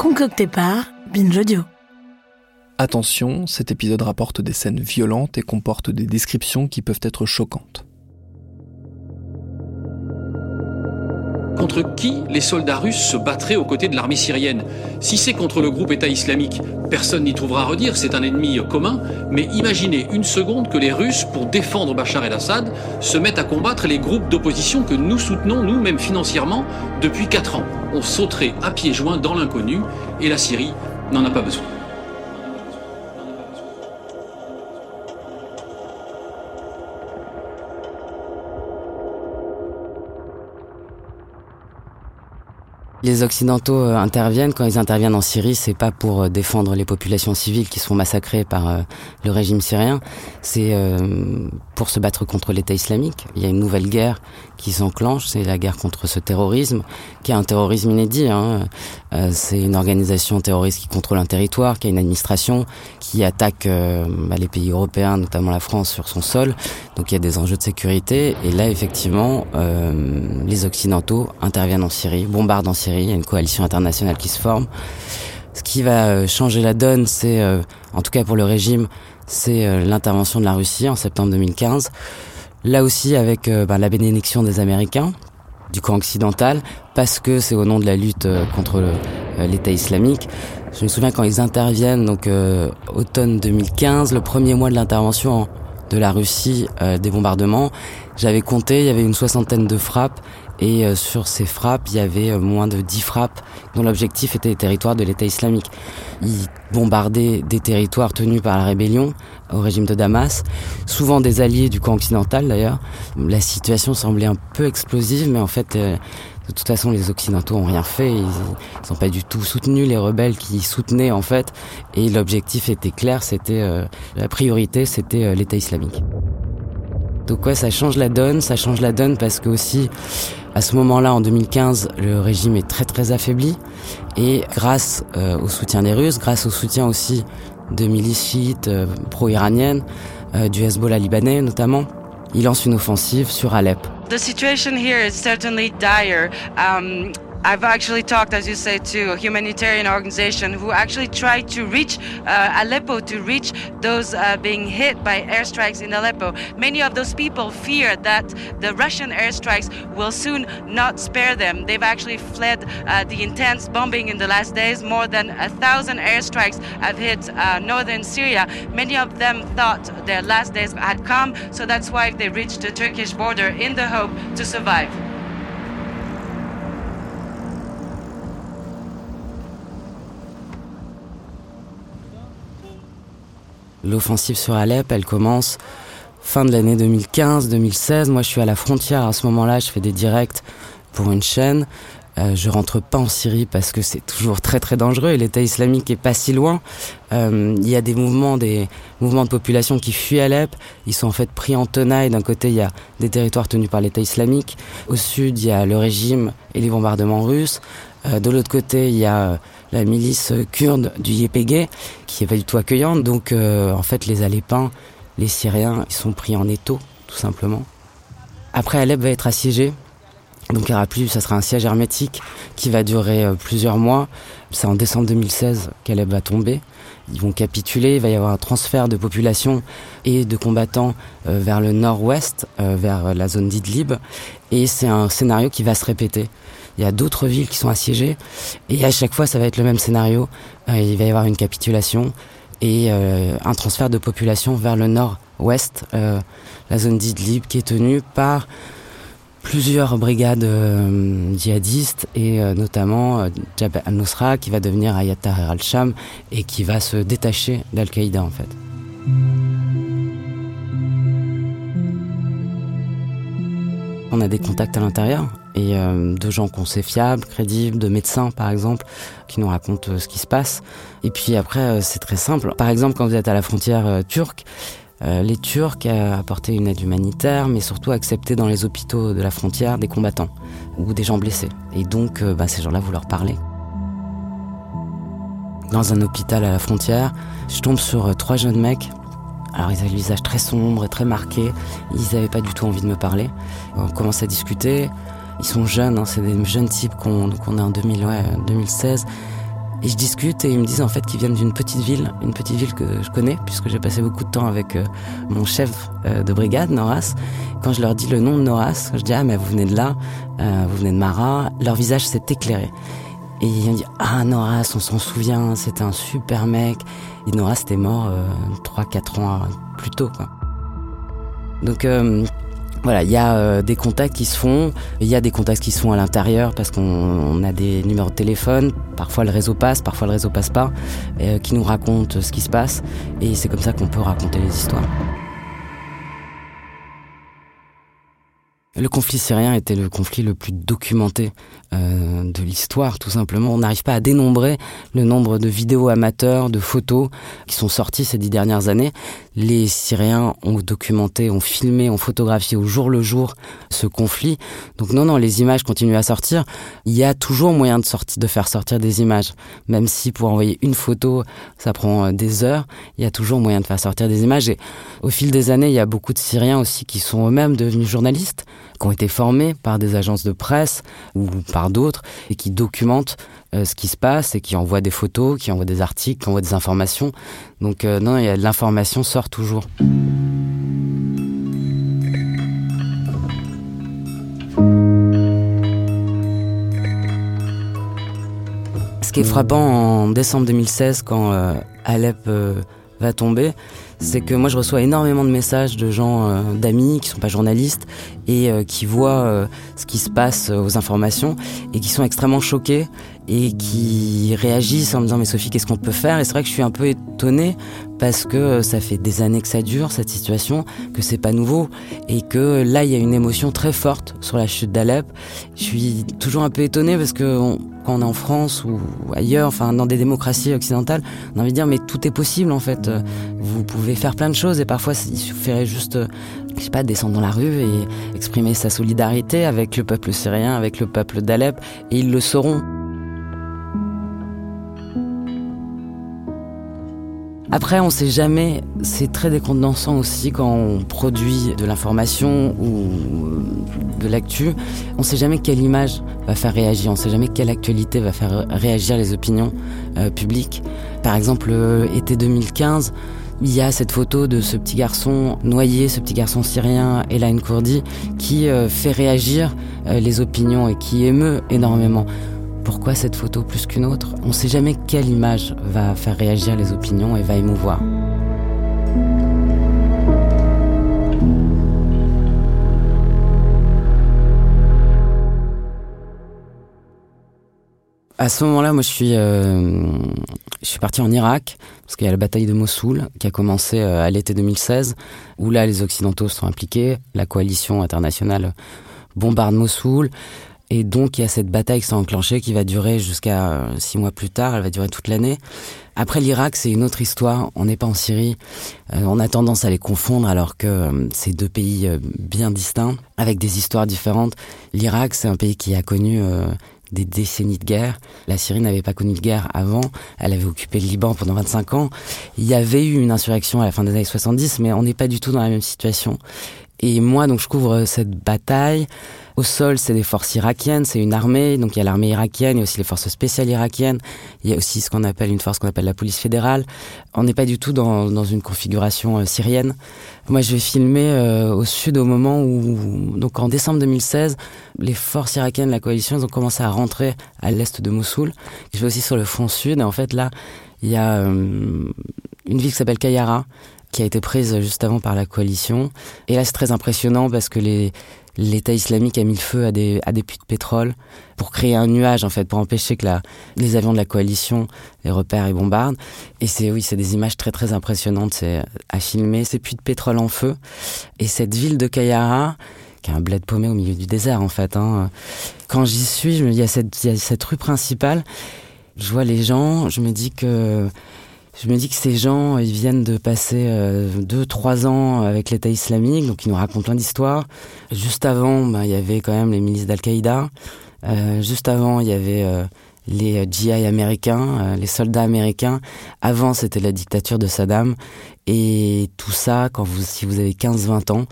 Concocté par Binge Audio. Attention, cet épisode rapporte des scènes violentes et comporte des descriptions qui peuvent être choquantes. Contre qui les soldats russes se battraient aux côtés de l'armée syrienne Si c'est contre le groupe État islamique, personne n'y trouvera à redire, c'est un ennemi commun, mais imaginez une seconde que les Russes, pour défendre Bachar el-Assad, se mettent à combattre les groupes d'opposition que nous soutenons, nous, même financièrement, depuis 4 ans. On sauterait à pieds joints dans l'inconnu, et la Syrie n'en a pas besoin. Les Occidentaux euh, interviennent. Quand ils interviennent en Syrie, c'est pas pour euh, défendre les populations civiles qui sont massacrées par euh, le régime syrien. C'est pour se battre contre l'État islamique. Il y a une nouvelle guerre qui s'enclenche. C'est la guerre contre ce terrorisme, qui est un terrorisme inédit. Hein. C'est une organisation terroriste qui contrôle un territoire, qui a une administration, qui attaque bah, les pays européens, notamment la France, sur son sol. Donc il y a des enjeux de sécurité. Et là, effectivement, les Occidentaux interviennent en Syrie, bombardent en Syrie il y a une coalition internationale qui se forme. Ce qui va euh, changer la donne, c'est, euh, en tout cas pour le régime, c'est euh, l'intervention de la Russie en septembre 2015. Là aussi avec bah, la bénédiction des Américains, du camp occidental, parce que c'est au nom de la lutte contre l'État islamique. Je me souviens quand ils interviennent, donc automne 2015, le premier mois de l'intervention de la Russie, des bombardements, j'avais compté, il y avait une soixantaine de frappes et euh, sur ces frappes, il y avait euh, moins de 10 frappes dont l'objectif était les territoires de l'État islamique. Ils bombardaient des territoires tenus par la rébellion au régime de Damas, souvent des alliés du camp occidental d'ailleurs. La situation semblait un peu explosive, mais en fait, euh, de toute façon, les Occidentaux ont rien fait. Ils n'ont pas du tout soutenu les rebelles qui soutenaient en fait. Et l'objectif était clair, c'était la priorité, c'était l'État islamique. Donc ouais, ça change la donne, ça change la donne parce que aussi à ce moment-là, en 2015, le régime est très très affaibli et grâce euh, au soutien des Russes, grâce au soutien aussi de milices chiites euh, pro-iraniennes, euh, du Hezbollah libanais notamment, il lance une offensive sur Alep. I've actually talked, as you say, to a humanitarian organization who actually tried to reach uh, Aleppo, to reach those uh, being hit by airstrikes in Aleppo. Many of those people fear that the Russian airstrikes will soon not spare them. They've actually fled uh, the intense bombing in the last days. More than a thousand airstrikes have hit uh, northern Syria. Many of them thought their last days had come, so that's why they reached the Turkish border in the hope to survive. L'offensive sur Alep, elle commence fin de l'année 2015-2016. Moi, je suis à la frontière à ce moment-là. Je fais des directs pour une chaîne. Euh, je rentre pas en Syrie parce que c'est toujours très très dangereux et l'État islamique est pas si loin. Euh, il y a des mouvements, des mouvements de population qui fuient Alep. Ils sont en fait pris en tenaille. D'un côté, il y a des territoires tenus par l'État islamique. Au sud, il y a le régime et les bombardements russes. Euh, de l'autre côté, il y a la milice kurde du YPG, qui est pas du tout accueillante. Donc, euh, en fait, les Alépins, les Syriens, ils sont pris en étau, tout simplement. Après, Alep va être assiégé. Donc, il y aura plus, ça sera un siège hermétique qui va durer euh, plusieurs mois. C'est en décembre 2016 qu'Alep va tomber. Ils vont capituler, il va y avoir un transfert de population et de combattants euh, vers le nord-ouest, vers la zone d'Idlib. Et c'est un scénario qui va se répéter il y a d'autres villes qui sont assiégées, et à chaque fois ça va être le même scénario. Euh, il va y avoir une capitulation et euh, un transfert de population vers le nord-ouest, euh, la zone d'Idlib qui est tenue par plusieurs brigades djihadistes et notamment Jabhat al-Nusra qui va devenir Ayat Tahrir al-Sham et qui va se détacher d'Al-Qaïda en fait. On a des contacts à l'intérieur et euh, de gens qu'on sait fiables, crédibles, de médecins par exemple, qui nous racontent euh, ce qui se passe. Et puis après, euh, c'est très simple. Par exemple, quand vous êtes à la frontière turque, les Turcs apporté une aide humanitaire, mais surtout accepté dans les hôpitaux de la frontière des combattants ou des gens blessés. Et donc, bah, ces gens-là, vous leur parlez. Dans un hôpital à la frontière, je tombe sur trois jeunes mecs alors ils avaient le visage très sombre et très marqué. Ils n'avaient pas du tout envie de me parler. On commence à discuter. Ils sont jeunes, hein, c'est des jeunes types qu'on est en 2000, ouais, 2016. Et je discute et ils me disent en fait qu'ils viennent d'une petite ville, une petite ville que je connais puisque j'ai passé beaucoup de temps avec euh, mon chef euh, de brigade, Noras. Quand je leur dis le nom de Noras, je dis ah mais vous venez de là, euh, vous venez de Mara, leur visage s'est éclairé. Et ils ont dit ah Noras, on s'en souvient, c'était un super mec. Et Noras était mort 3-4 ans plus tôt quoi. Donc voilà, il y a euh, des contacts qui se font, il y a des contacts qui se font à l'intérieur parce qu'on a des numéros de téléphone, parfois le réseau passe, parfois le réseau passe pas, euh, qui nous racontent ce qui se passe et c'est comme ça qu'on peut raconter les histoires. Le conflit syrien était le conflit le plus documenté euh, de l'histoire, tout simplement. On n'arrive pas à dénombrer le nombre de vidéos amateurs, de photos qui sont sorties ces dix dernières années. Les Syriens ont documenté, ont filmé, ont photographié au jour le jour ce conflit. Donc non, non, les images continuent à sortir. Il y a toujours moyen de, sortir, de faire sortir des images. Même si pour envoyer une photo, ça prend euh, des heures, il y a toujours moyen de faire sortir des images. Et au fil des années, il y a beaucoup de Syriens aussi qui sont eux-mêmes devenus journalistes, qui ont été formés par des agences de presse ou par d'autres et qui documentent euh, ce qui se passe et qui envoient des photos, qui envoient des articles, qui envoient des informations. Donc euh, non, l'information sort toujours. Ce qui est frappant en décembre 2016 quand euh, Alep va tomber, c'est que moi je reçois énormément de messages de gens, euh, d'amis qui sont pas journalistes et euh, qui voient euh, ce qui se passe aux informations et qui sont extrêmement choqués et qui réagissent en me disant mais Sophie qu'est-ce qu'on peut faire? Et c'est vrai que je suis un peu étonnée parce que ça fait des années que ça dure cette situation, que c'est pas nouveau et que là il y a une émotion très forte sur la chute d'Alep. Je suis toujours un peu étonnée parce que quand on est en France ou ailleurs, enfin dans des démocraties occidentales, on a envie de dire mais tout est possible en fait. Vous pouvez faire plein de choses et parfois il suffirait juste, je sais pas, descendre dans la rue et exprimer sa solidarité avec le peuple syrien, avec le peuple d'Alep et ils le sauront. Après, on sait jamais, c'est très décontenançant aussi quand on produit de l'information ou de l'actu, on sait jamais quelle image va faire réagir, on sait jamais quelle actualité va faire réagir les opinions euh, publiques. Par exemple, euh, été 2015, il y a cette photo de ce petit garçon noyé, ce petit garçon syrien, Elaine Kourdi, qui euh, fait réagir les opinions et qui émeut énormément. Pourquoi cette photo plus qu'une autre? On ne sait jamais quelle image va faire réagir les opinions et va émouvoir. À ce moment-là, moi, je suis, euh, parti en Irak parce qu'il y a la bataille de Mossoul qui a commencé euh, à l'été 2016, où là, les Occidentaux sont impliqués, la coalition internationale bombarde Mossoul. Et donc, il y a cette bataille qui s'est enclenchée qui va durer jusqu'à euh, six mois plus tard. Elle va durer toute l'année. Après, l'Irak, c'est une autre histoire. On n'est pas en Syrie. Euh, on a tendance à les confondre alors que euh, c'est deux pays bien distincts, avec des histoires différentes. L'Irak, c'est un pays qui a connu des décennies de guerre. La Syrie n'avait pas connu de guerre avant. Elle avait occupé le Liban pendant 25 ans. Il y avait eu une insurrection à la fin des années 70, mais on n'est pas du tout dans la même situation. Et moi, donc, je couvre cette bataille. Au sol, c'est des forces irakiennes, c'est une armée, donc il y a l'armée irakienne, il y a aussi les forces spéciales irakiennes, il y a aussi ce qu'on appelle une force qu'on appelle la police fédérale. On n'est pas du tout dans, dans une configuration euh, syrienne. Moi, je vais filmer euh, au sud au moment où, donc en décembre 2016, les forces irakiennes, la coalition, ont commencé à rentrer à l'est de Mossoul. Je vais aussi sur le front sud, et en fait là, il y a euh, une ville qui s'appelle Kayara, qui a été prise juste avant par la coalition. Et là, c'est très impressionnant parce que les, l'État islamique a mis le feu à des, à des puits de pétrole pour créer un nuage, en fait, pour empêcher que la, les avions de la coalition les repèrent et bombardent. Et c'est, oui, c'est des images très, très impressionnantes. C'est à filmer ces puits de pétrole en feu. Et cette ville de Kayara, qui est un bled paumé au milieu du désert en fait. Hein. Quand j'y suis, il y, a cette, il y a cette rue principale. Je vois les gens, je me dis que je me dis que ces gens, ils viennent de passer euh, deux, trois ans avec l'État islamique, donc ils nous racontent plein d'histoires. Juste avant, bah, il y avait quand même les milices d'Al-Qaïda. Euh, juste avant, il y avait euh, les GI américains, les soldats américains. Avant, c'était la dictature de Saddam. Et tout ça, quand vous, si vous avez 15-20 ans,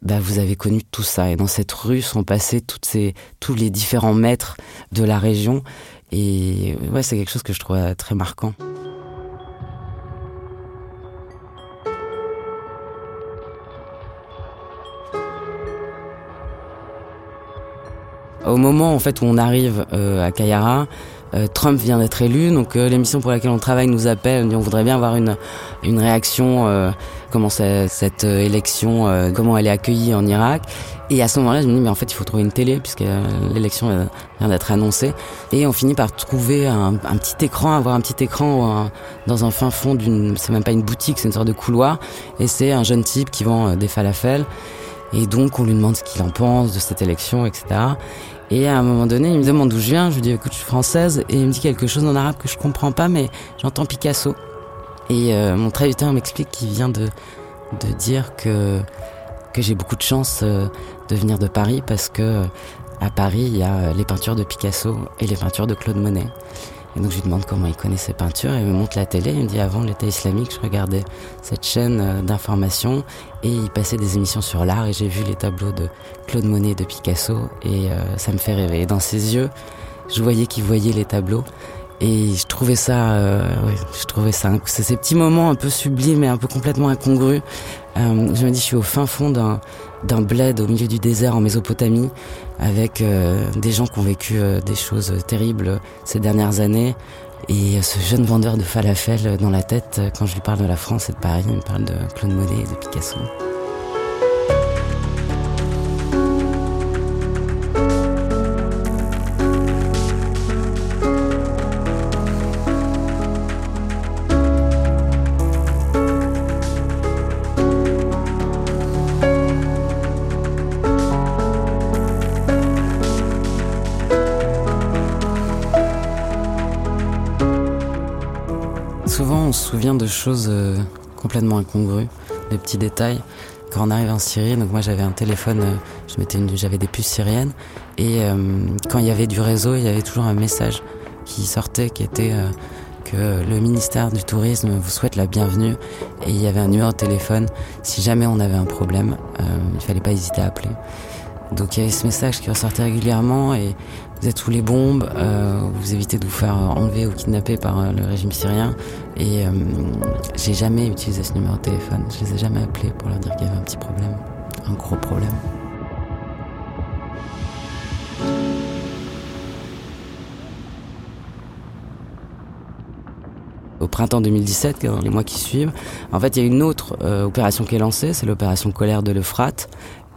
bah, vous avez connu tout ça. Et dans cette rue sont passés toutes ces, tous les différents maîtres de la région. Et ouais, c'est quelque chose que je trouve très marquant. Au moment en fait où on arrive euh, à Kayara, euh, Trump vient d'être élu, donc euh, l'émission pour laquelle on travaille nous appelle, on, voudrait bien avoir une, une réaction, comment cette élection, comment elle est accueillie en Irak. Et à ce moment-là, je me dis, mais en fait, il faut trouver une télé, puisque l'élection vient d'être annoncée. Et on finit par trouver un, un petit écran, avoir un petit écran dans un fin fond d'une, c'est même pas une boutique, c'est une sorte de couloir. Et c'est un jeune type qui vend des falafels. Et donc, on lui demande ce qu'il en pense de cette élection, etc. Et à un moment donné, il me demande d'où je viens. Je lui dis, écoute, je suis française. Et il me dit quelque chose en arabe que je comprends pas, mais j'entends Picasso. Et euh, mon traducteur m'explique qu'il vient de, dire que, j'ai beaucoup de chance euh, de venir de Paris parce que à Paris, il y a les peintures de Picasso et les peintures de Claude Monet. Et donc je lui demande comment il connaît ces peintures. Et il me montre la télé. Il me dit avant l'État islamique, je regardais cette chaîne euh, d'information et il passait des émissions sur l'art et j'ai vu les tableaux de Claude Monet et de Picasso et euh, ça me fait rêver. Et dans ses yeux, je voyais qu'il voyait les tableaux et je trouvais ça, euh, je trouvais ça, c'est ces petits moments un peu sublimes et un peu complètement incongrus. Euh, je me dis, je suis au fin fond d'un d'un bled au milieu du désert en Mésopotamie, avec euh, des gens qui ont vécu euh, des choses terribles ces dernières années. Et ce jeune vendeur de falafel dans la tête, quand je lui parle de la France et de Paris, il me parle de Claude Monet et de Picasso. Souviens de choses euh, complètement incongrues, de petits détails. Quand on arrive en Syrie, donc moi j'avais un téléphone, euh, j'avais des puces syriennes, et euh, quand il y avait du réseau, il y avait toujours un message qui sortait, qui était que le ministère du Tourisme vous souhaite la bienvenue, et il y avait un numéro de téléphone. Si jamais on avait un problème, il fallait pas hésiter à appeler. Donc il y avait ce message qui ressortait régulièrement et vous êtes sous les bombes, euh, vous évitez de vous faire enlever ou kidnapper par euh, le régime syrien. Et euh, j'ai jamais utilisé ce numéro de téléphone. Je les ai jamais appelés pour leur dire qu'il y avait un petit problème, un gros problème. au printemps 2017, dans les mois qui suivent. En fait, il y a une autre opération qui est lancée, c'est l'opération colère de l'Euphrate,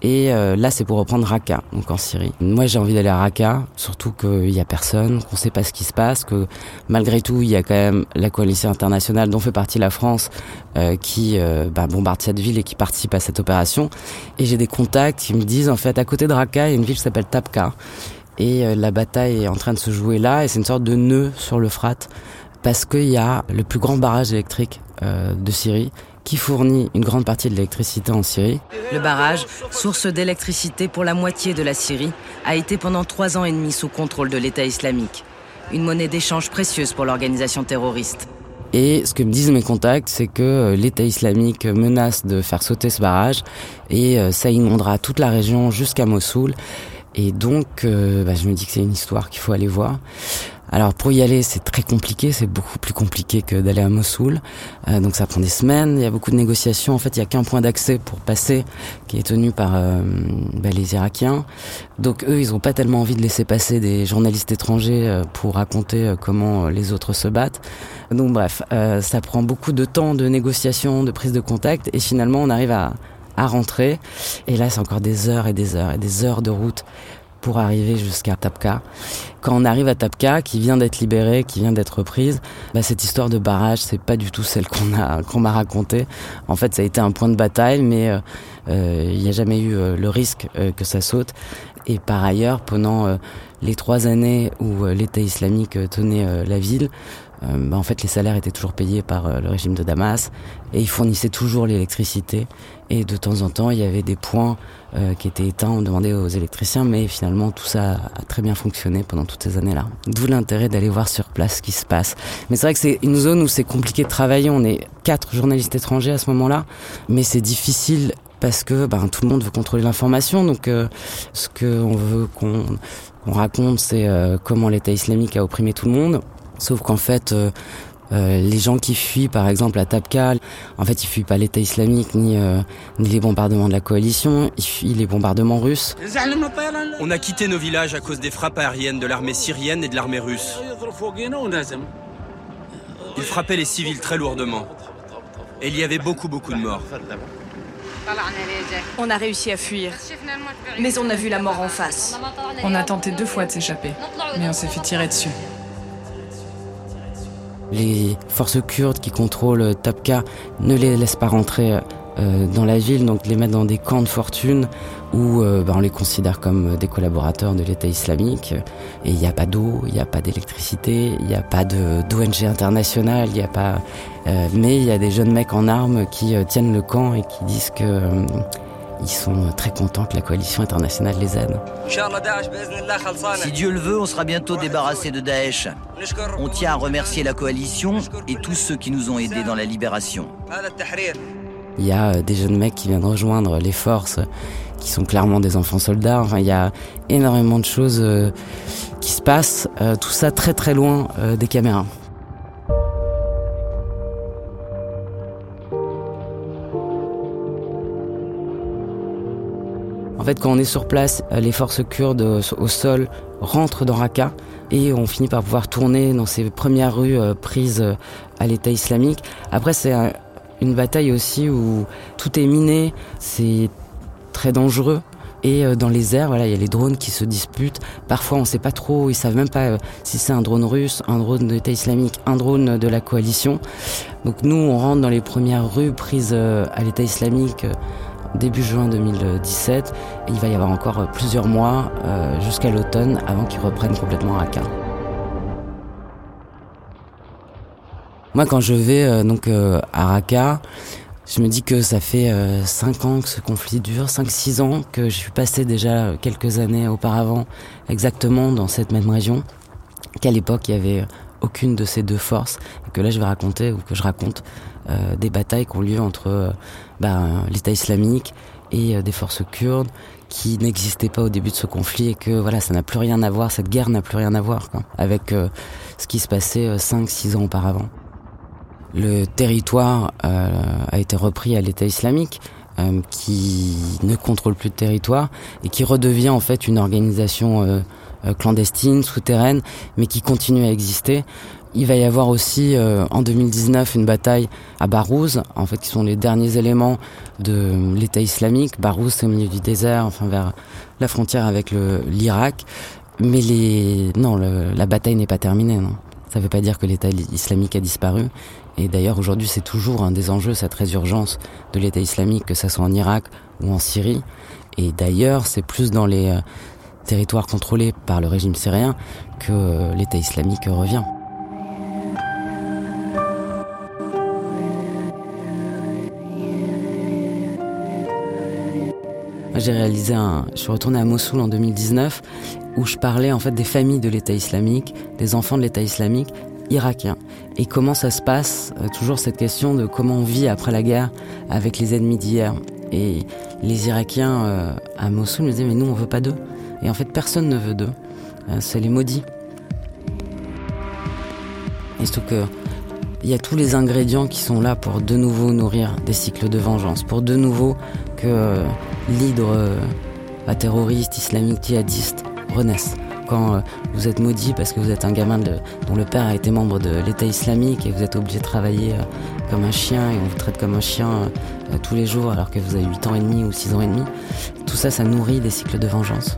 et euh, là, c'est pour reprendre Raqqa, donc en Syrie. Moi, j'ai envie d'aller à Raqqa, surtout qu'il y a personne, qu'on sait pas ce qui se passe, que malgré tout, il y a quand même la coalition internationale dont fait partie la France euh, qui euh, bah, bombarde cette ville et qui participe à cette opération. Et j'ai des contacts qui me disent, en fait, à côté de Raqqa, il y a une ville qui s'appelle Tabqa. Et la bataille est en train de se jouer là, et c'est une sorte de nœud sur le Frat, parce qu'il y a le plus grand barrage électrique de Syrie qui fournit une grande partie de l'électricité en Syrie. Le barrage, source d'électricité pour la moitié de la Syrie, a été pendant trois ans et demi sous contrôle de l'État islamique. Une monnaie d'échange précieuse pour l'organisation terroriste. Et ce que me disent mes contacts, c'est que euh, l'État islamique menace de faire sauter ce barrage et euh, ça inondera toute la région jusqu'à Mossoul. Et donc, euh, bah, je me dis que c'est une histoire qu'il faut aller voir. Alors pour y aller, c'est très compliqué, c'est beaucoup plus compliqué que d'aller à Mossoul. Euh, donc ça prend des semaines, il y a beaucoup de négociations. En fait, il y a qu'un point d'accès pour passer qui est tenu par euh, bah, les Irakiens. Donc eux, ils n'ont pas tellement envie de laisser passer des journalistes étrangers euh, pour raconter comment les autres se battent. Donc bref, ça prend beaucoup de temps de négociation, de prise de contact, et finalement on arrive à, à rentrer. Et là, c'est encore des heures et des heures et des heures de route pour arriver jusqu'à Tapka. Quand on arrive à Tapka, qui vient d'être libérée, qui vient d'être reprise, bah, cette histoire de barrage, c'est pas du tout celle qu'on a qu'on m'a racontée. En fait, ça a été un point de bataille, mais euh, euh, il n'y a jamais eu le risque que ça saute. Et par ailleurs, pendant les trois années où l'État islamique tenait la ville, bah, en fait, les salaires étaient toujours payés par le régime de Damas et ils fournissaient toujours l'électricité. Et de temps en temps, il y avait des points euh, qui étaient éteints, on demandait aux électriciens, mais finalement tout ça a très bien fonctionné pendant toutes ces années-là. D'où l'intérêt d'aller voir sur place ce qui se passe. Mais c'est vrai que c'est une zone où c'est compliqué de travailler. On est quatre journalistes étrangers à ce moment-là, mais c'est difficile parce que ben, tout le monde veut contrôler l'information. Donc euh, ce qu'on veut qu'on raconte, c'est euh, comment l'État islamique a opprimé tout le monde. Sauf qu'en fait, euh, les gens qui fuient, par exemple, à Tabka, en fait, ils fuient pas l'État islamique ni, euh, ni les bombardements de la coalition, ils fuient les bombardements russes. On a quitté nos villages à cause des frappes aériennes de l'armée syrienne et de l'armée russe. Ils frappaient les civils très lourdement. Et il y avait beaucoup, beaucoup de morts. On a réussi à fuir, mais on a vu la mort en face. On a tenté deux fois de s'échapper, mais on s'est fait tirer dessus. Les forces kurdes qui contrôlent Tapka ne les laissent pas rentrer euh, dans la ville, donc les mettent dans des camps de fortune où euh, bah, on les considère comme des collaborateurs de l'État islamique. Et il n'y a pas d'eau, il n'y a pas d'électricité, il n'y a pas d'ONG internationale, il n'y a pas. Euh, mais il y a des jeunes mecs en armes qui tiennent le camp et qui disent que ils sont très contents que la coalition internationale les aide. Si Dieu le veut, on sera bientôt débarrassé de Daesh. On tient à remercier la coalition et tous ceux qui nous ont aidés dans la libération. Il y a euh, des jeunes mecs qui viennent rejoindre les forces, qui sont clairement des enfants soldats. Enfin, il y a énormément de choses euh, qui se passent. Euh, tout ça très très loin des caméras. Fait, quand on est sur place, euh, les forces kurdes euh, au sol rentrent dans Raqqa et on finit par pouvoir tourner dans ces premières rues euh, prises à l'État islamique. Après, c'est une bataille aussi où tout est miné, c'est très dangereux. Et dans les airs, voilà, il y a les drones qui se disputent. Parfois, on ne sait pas trop, ils savent même pas si c'est un drone russe, un drone de l'État islamique, un drone de la coalition. Donc nous, on rentre dans les premières rues prises à l'État islamique début juin 2017. Et il va y avoir encore plusieurs mois euh, jusqu'à l'automne avant qu'ils reprennent complètement Raqqa. Moi, quand je vais euh, donc euh, à Raqqa, je me dis que ça fait 5 ans que ce conflit dure, 5-6 ans que je suis passé déjà quelques années auparavant exactement dans cette même région, qu'à l'époque il y avait aucune de ces deux forces, et que là je vais raconter, ou que je raconte, des batailles qui ont lieu entre ben, l'État islamique et euh, des forces kurdes qui n'existaient pas au début de ce conflit et que voilà, ça n'a plus rien à voir, cette guerre n'a plus rien à voir avec euh, ce qui se passait 5-6 euh, ans auparavant. Le territoire a été repris à l'État islamique, qui ne contrôle plus de territoire et qui redevient en fait une organisation clandestine, souterraine, mais qui continue à exister il va y avoir aussi euh, en 2019 une bataille à Barouz, en fait qui sont les derniers éléments de l'État islamique. Barouz c'est au milieu du désert, enfin vers la frontière avec l'Irak. Mais les non, la bataille n'est pas terminée. Non. Ça ne veut pas dire que l'État islamique a disparu. Et d'ailleurs aujourd'hui c'est toujours un des enjeux, cette résurgence de l'État islamique, que ce soit en Irak ou en Syrie. Et d'ailleurs c'est plus dans les euh, territoires contrôlés par le régime syrien que euh, l'État islamique revient. J'ai réalisé je suis retourné à Mossoul en 2019 où je parlais en fait des familles de l'État islamique, des enfants de l'État islamique irakiens. Et comment ça se passe euh, Toujours cette question de comment on vit après la guerre avec les ennemis d'hier. Et les Irakiens euh, à Mossoul me disaient mais nous on veut pas d'eux. Et en fait personne ne veut d'eux. Euh, c'est les maudits. Et il y a tous les ingrédients qui sont là pour de nouveau nourrir des cycles de vengeance, pour de nouveau que euh, l'hydre euh, terroriste, islamique, djihadiste renaisse. Quand euh, vous êtes maudit parce que vous êtes un gamin dont le père a été membre de l'État islamique et vous êtes obligé de travailler comme un chien et on vous traite comme un chien tous les jours alors que vous avez 8 ans et demi ou 6 ans et demi, tout ça, ça nourrit des cycles de vengeance.